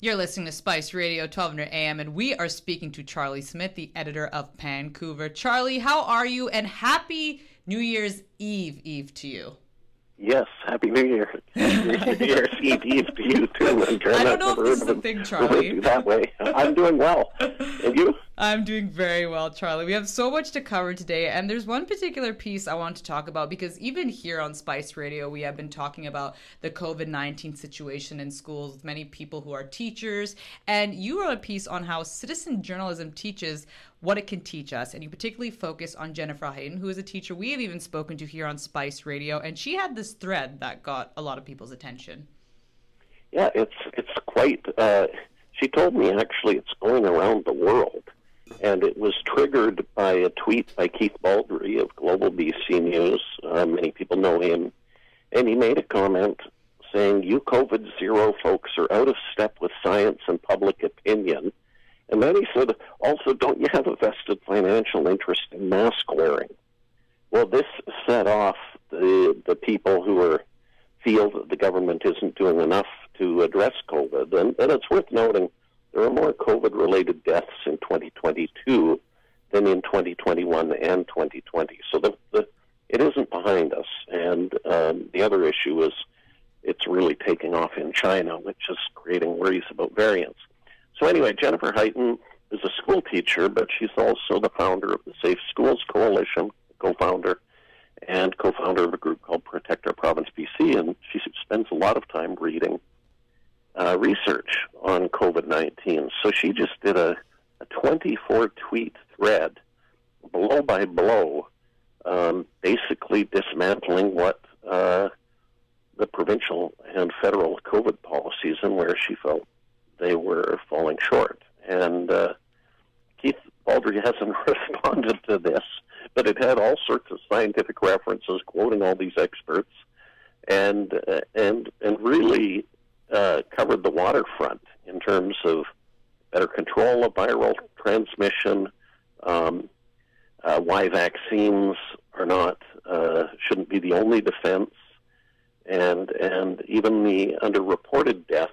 You're listening to Spice Radio 1200 AM, and we are speaking to Charlie Smith, the editor of Pancouver. Charlie, how are you? And happy New Year's Eve Eve to you. Yes, Happy New Year. New Year's Eve Eve to you too. I don't know if this is a thing, Charlie. That way. I'm doing well. And you? I'm doing very well, Charlie. We have so much to cover today, and there's one particular piece I want to talk about because even here on Spice Radio, we have been talking about the COVID 19 situation in schools with many people who are teachers. And you wrote a piece on how citizen journalism teaches what it can teach us. And you particularly focus on Jennifer Heighton, who is a teacher we have even spoken to here on Spice Radio. And she had this thread that got a lot of people's attention. Yeah, it's it's quite. Uh, she told me actually it's going around the world, and it was triggered by a tweet by Keith Baldrey of Global BC News. Uh, many people know him, and he made a comment saying, "You COVID zero folks are out of step with science and public opinion." And then he said, also, don't you have a vested financial interest in mask wearing? Well, this set off the, the people who are, feel that the government isn't doing enough to address COVID. And, and it's worth noting there are more COVID related deaths in 2022 than in 2021 and 2020. So the, the, it isn't behind us. And um, the other issue is it's really taking off in China, which is creating worries about variants. So anyway, Jennifer Heighton is a school teacher, but she's also the founder of the Safe Schools Coalition, co-founder, and co-founder of a group called Protect Our Province BC, and she spends a lot of time reading uh, research on COVID-19. So she just did a, a 24 tweet thread, blow by blow, um, basically dismantling what uh, the provincial and federal COVID policies and where she felt they were falling short. And uh, Keith Baldrey hasn't responded to this, but it had all sorts of scientific references, quoting all these experts, and uh, and and really uh, covered the waterfront in terms of better control of viral transmission, um, uh, why vaccines are not uh, shouldn't be the only defense, and and even the underreported deaths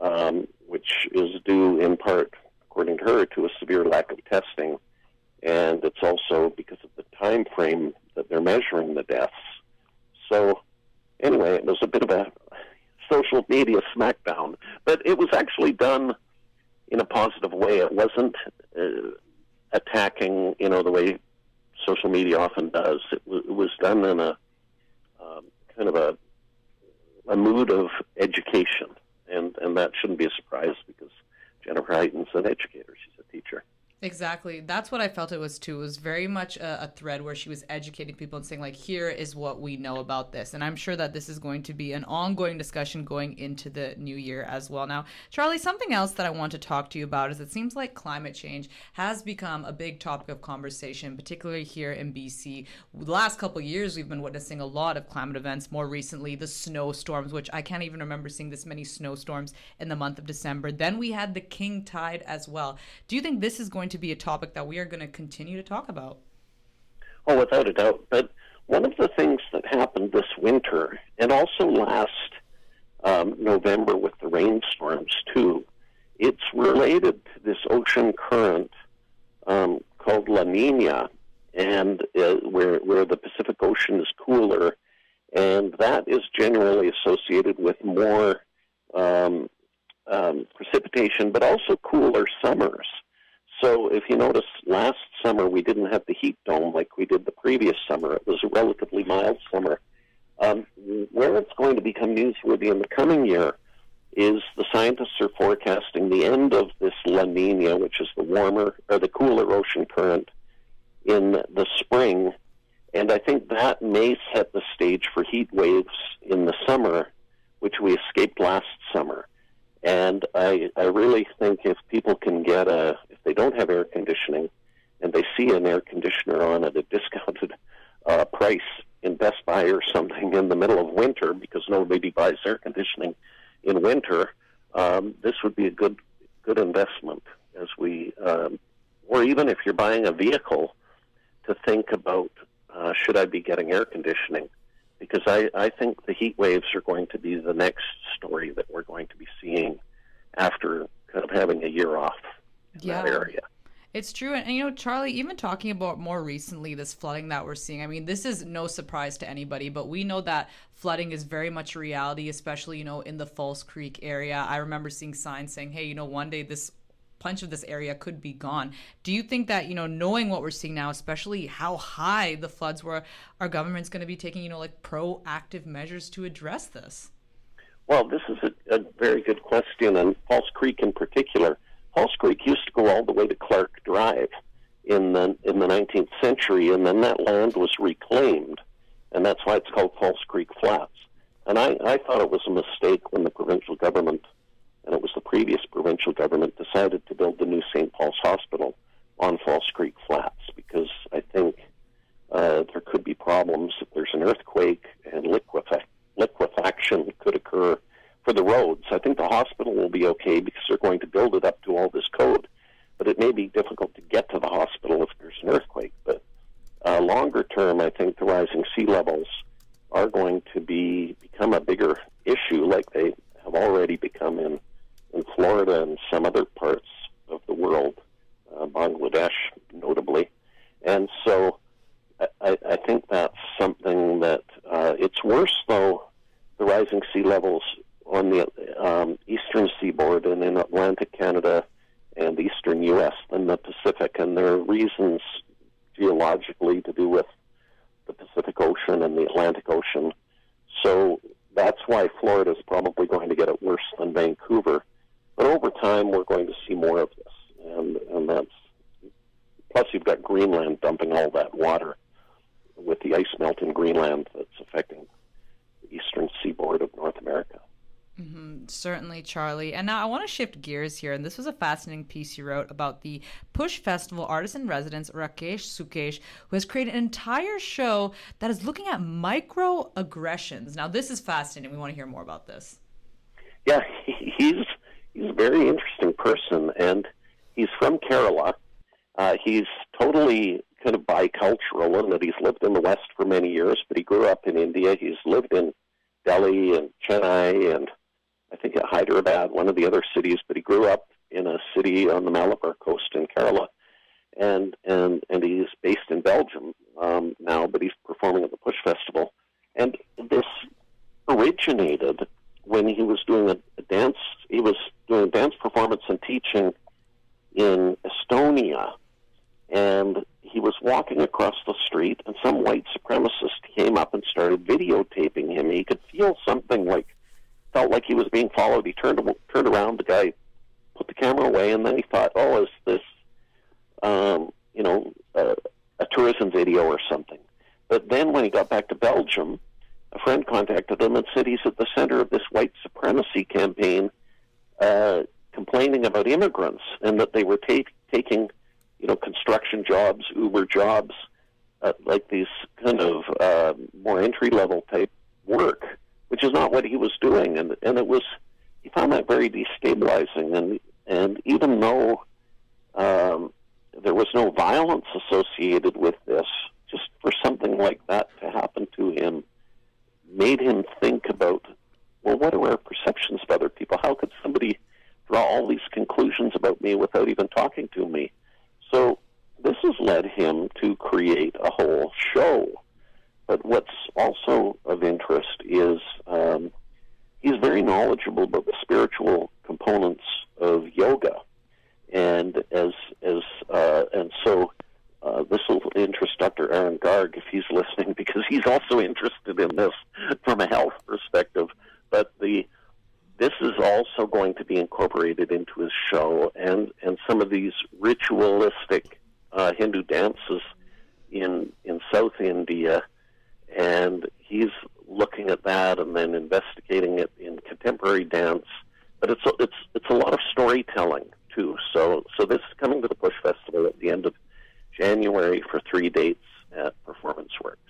um, which is due in part, according to her, to a severe lack of testing. And it's also because of the time frame that they're measuring the deaths. So, anyway, it was a bit of a social media smackdown, but it was actually done in a positive way. It wasn't uh, attacking, you know, the way social media often does. It, w- it was done in a um, kind of a, a mood of education and and that shouldn't be a surprise because Jennifer Heighton's an educator. Exactly. That's what I felt it was too. It was very much a, a, thread where she was educating people and saying, like, here is what we know about this. And I'm sure that this is going to be an ongoing discussion going into the new year as well. Now, Charlie, something else that I want to talk to you about is it seems like climate change has become a big topic of conversation, particularly here in BC. The last couple years, we've been witnessing a lot of climate events. More recently, the snowstorms, which I can't even remember seeing this many snowstorms in the month of December. Then we had the king tide as well. Do you think this is going going to be a topic that we are going to continue to talk about. Oh, without a doubt. But one of the things that happened this winter, and also last um, November with the rainstorms too, it's related to this ocean current um, called La Nina, and uh, where where the Pacific Ocean is cooler, and that is generally associated with more um, um, precipitation, but also cooler summers. So if you notice, last summer we didn't have the heat dome like we did the previous summer. It was a relatively mild summer. Um, where it's going to become newsworthy in the coming year is the scientists are forecasting the end of this La Nina, which is the warmer or the cooler ocean current, in the spring, and I think that may set the stage for heat waves in the summer, which we escaped last summer. And I, I really think if people can get a, if they don't have air conditioning and they see an air conditioner on at a discounted uh, price in Best Buy or something in the middle of winter because nobody buys air conditioning in winter, um, this would be a good good investment as we, um, or even if you're buying a vehicle, to think about uh, should I be getting air conditioning because I, I think the heat waves are going to be the next story that we're going to be seeing after kind of having a year off in Yeah. that area. It's true. And, and, you know, Charlie, even talking about more recently this flooding that we're seeing, I mean, this is no surprise to anybody, but we know that flooding is very much a reality, especially, you know, in the False Creek area. I remember seeing signs saying, hey, you know, one day this punch of this area could be gone. Do you think that, you know, knowing what we're seeing now, especially how high the floods were, our government's going to be taking, you know, like proactive measures to address this? Well, this is a, a very good question, and False Creek in particular. False Creek used to go all the way to Clark Drive in the in the 19th century, and then that land was reclaimed, and that's why it's called False Creek Flats. And I, I thought it was a mistake when the provincial government, and it was the previous provincial government, decided to build the new St. Paul's Hospital on False Creek Flats, because I think uh, there could be problems if there's an earthquake and liquefac- liquefaction could occur for the roads. I think the hospital will be okay because they're going to build it up to all this code, but it may be difficult to get to the hospital if there's an earthquake. But uh, longer term, I think the rising sea levels are going to be become a bigger issue, like they have already become in in Florida and some other parts of the world, uh, Bangladesh notably, and so. I, I think that's something that uh, it's worse though the rising sea levels on the um, eastern seaboard and in Atlantic Canada and eastern U.S. than the Pacific, and there are reasons geologically to do with the Pacific Ocean and the Atlantic Ocean. So that's why Florida is probably going to get it worse than Vancouver. But over time, we're going to see more of this, and and that's plus you've got Greenland dumping all that water with the ice melt in Greenland that's affecting eastern seaboard of North America. Certainly, Charlie. And now I want to shift gears here. And this was a fascinating piece you wrote about the PuSh Festival artist in residence, Rakesh Sukesh, who has created an entire show that is looking at microaggressions. Now, this is fascinating. We want to hear more about this. Yeah, he's he's a very interesting person, and he's from Kerala. Uh, he's totally kind of bicultural in that he's lived in the West for many years, but he grew up in India. He's lived in Delhi and Chennai and I think Hyderabad, one of the other cities, but he grew up in a city on the Malabar coast in Kerala, and and and he's based in Belgium um, now, but he's performing at the PuSh Festival, and this originated when he was doing a, a dance. He was doing a dance performance and teaching in Estonia, and he was walking across the street, and some white supremacist came up and started videotaping him. He could feel something like felt like he was being followed. He turned turned around. The guy put the camera away, and then he thought, "Oh, is this, um, you know, uh, a tourism video or something?" But then, when he got back to Belgium, a friend contacted him and said he's at the center of this white supremacy campaign, uh, complaining about immigrants and that they were ta- taking, you know, construction jobs, Uber jobs, uh, like these kind of uh, more entry level type work which is not what he was doing, and and it was he found that very destabilizing, and and even though um, there was no violence associated with this, just for something like that to happen to him, made him think about well, what are our perceptions of other people? How could somebody draw all these conclusions about me without even talking to me? So this has led him to create a whole show but what's also of interest is um, he's very knowledgeable about the spiritual components of yoga, and as as uh, and so uh, this will interest Dr. Aaron Garg if he's listening because he's also interested in this from a health perspective. But the this is also going to be incorporated into his show, and and some of these ritualistic uh, Hindu dances in in South India and he's looking at that and then investigating it in contemporary dance. But it's a, it's it's a lot of storytelling too. So so this is coming to the PuSh Festival at the end of January for three dates at Performance Works.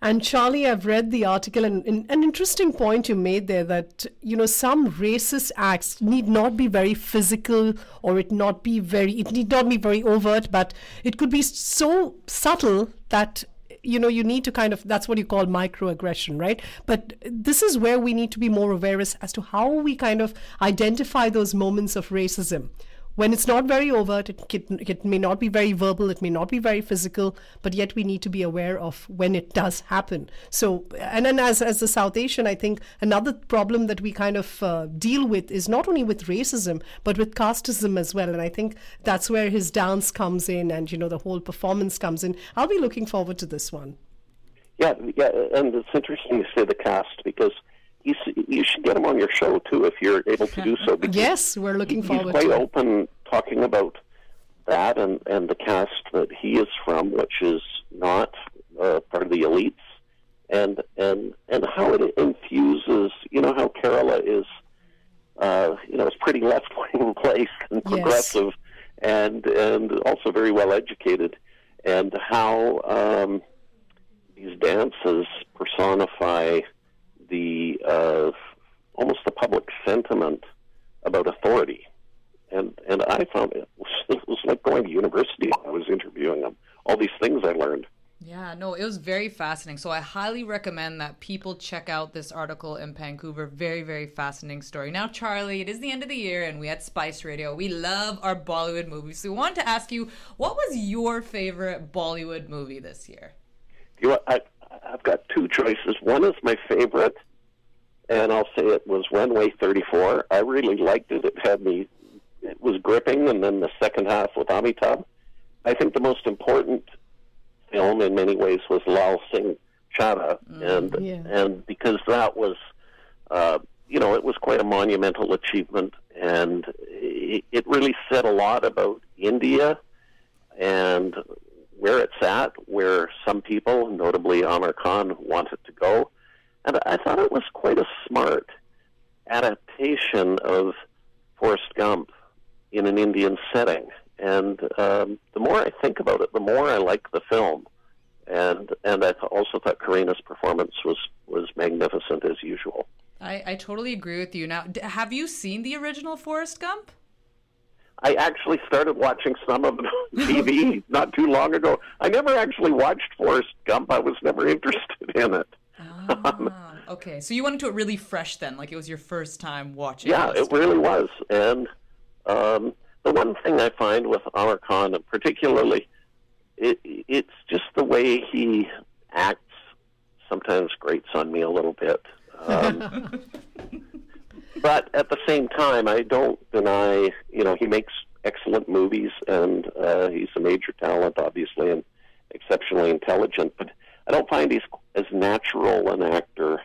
And Charlie, I've read the article, and, and, an interesting point you made there that you know some racist acts need not be very physical, or it not be very it need not be very overt, but it could be so subtle that you know, you need to kind of, that's what you call microaggression, right? But this is where we need to be more aware as, to how we kind of identify those moments of racism when it's not very overt, it, it, it, may not be very verbal, it may not be very physical, but yet we need to be aware of when it does happen. So, and then as, as a South Asian, I think another problem that we kind of uh, deal with is not only with racism, but with casteism as well. And I think that's where his dance comes in and, you know, the whole performance comes in. I'll be looking forward to this one. Yeah, yeah, and it's interesting you say the cast because you, you should get him on your show too if you're able to do so. yes, we're looking forward. He's quite open talking about that and and the cast that he is from, which is not uh, part of the elites, and and and how it infuses. You know how Kerala is. Uh, you know, it's pretty left wing place and progressive, yes. and and also very well educated, and how um, these dances personify the uh, almost the public sentiment about authority, and and I found it was, it was like going to university. I was interviewing them. All these things I learned. Yeah, no, it was very fascinating. So I highly recommend that people check out this article in Pancouver. Very, very fascinating story. Now, Charlie, it is the end of the year, and we at Spice Radio, we love our Bollywood movies. So we wanted to ask you, what was your favorite Bollywood movie this year? You know, I, I've got two choices. One is my favorite, and I'll say it was Runway 34. I really liked it. It had me, it was gripping, and then the second half with Amitabh. I think the most important film in many ways was Lal Singh Chaddha, mm, and yeah. and because that was, uh, you know, it was quite a monumental achievement, and it, it really said a lot about India and where it's at, where some people, notably Aamir Khan, want it to go. And I thought it was quite a smart adaptation of Forrest Gump in an Indian setting. And um, the more I think about it, the more I like the film. And and I also thought Kareena's performance was was magnificent as usual. I, I totally agree with you. Now, have you seen the original Forrest Gump? I actually started watching some of it on TV not too long ago. I never actually watched Forrest Gump. I was never interested in it. Ah, okay, so you went into it really fresh then, like it was your first time watching. Yeah, it really was. And um, the one thing I find with Khan, particularly, it, it's just the way he acts. Sometimes grates on me a little bit. Um, but at the same time, I don't deny. You know, he makes excellent movies, and uh, he's a major talent, obviously, and exceptionally intelligent. But I don't find he's as natural an actor,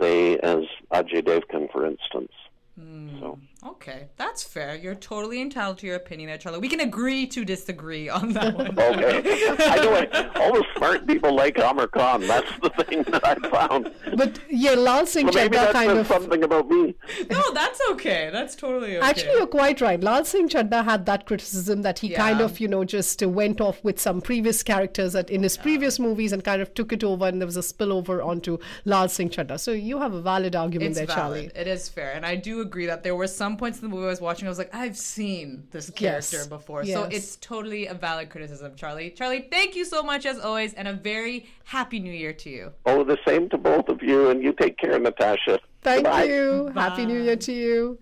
say, as Ajay Devgan, for instance. Mm, so. Okay, that's fair. You're totally entitled to your opinion Charlie. We can agree to disagree on that one. okay. I know it. all the smart people like Aamir Khan. That's the thing that I found. But yeah, Lal Singh well, maybe Chaddha kind of something about me. No, that's okay. That's totally okay. Actually, you're quite right. Lal Singh Chaddha had that criticism that he yeah. kind of, you know, just went off with some previous characters that in his yeah. previous movies and kind of took it over, and there was a spillover onto Lal Singh Chaddha. So you have a valid argument it's there, valid. Charlie. It is fair, and I do agree that there were some points in the movie I was watching, I was like, I've seen this character yes. before. Yes. So it's totally a valid criticism, Charlie. Charlie, thank you so much as always, and a very happy new year to you. Oh, the same to both of you, and you take care, Natasha. Thank Goodbye. you. Bye. Happy New Year to you.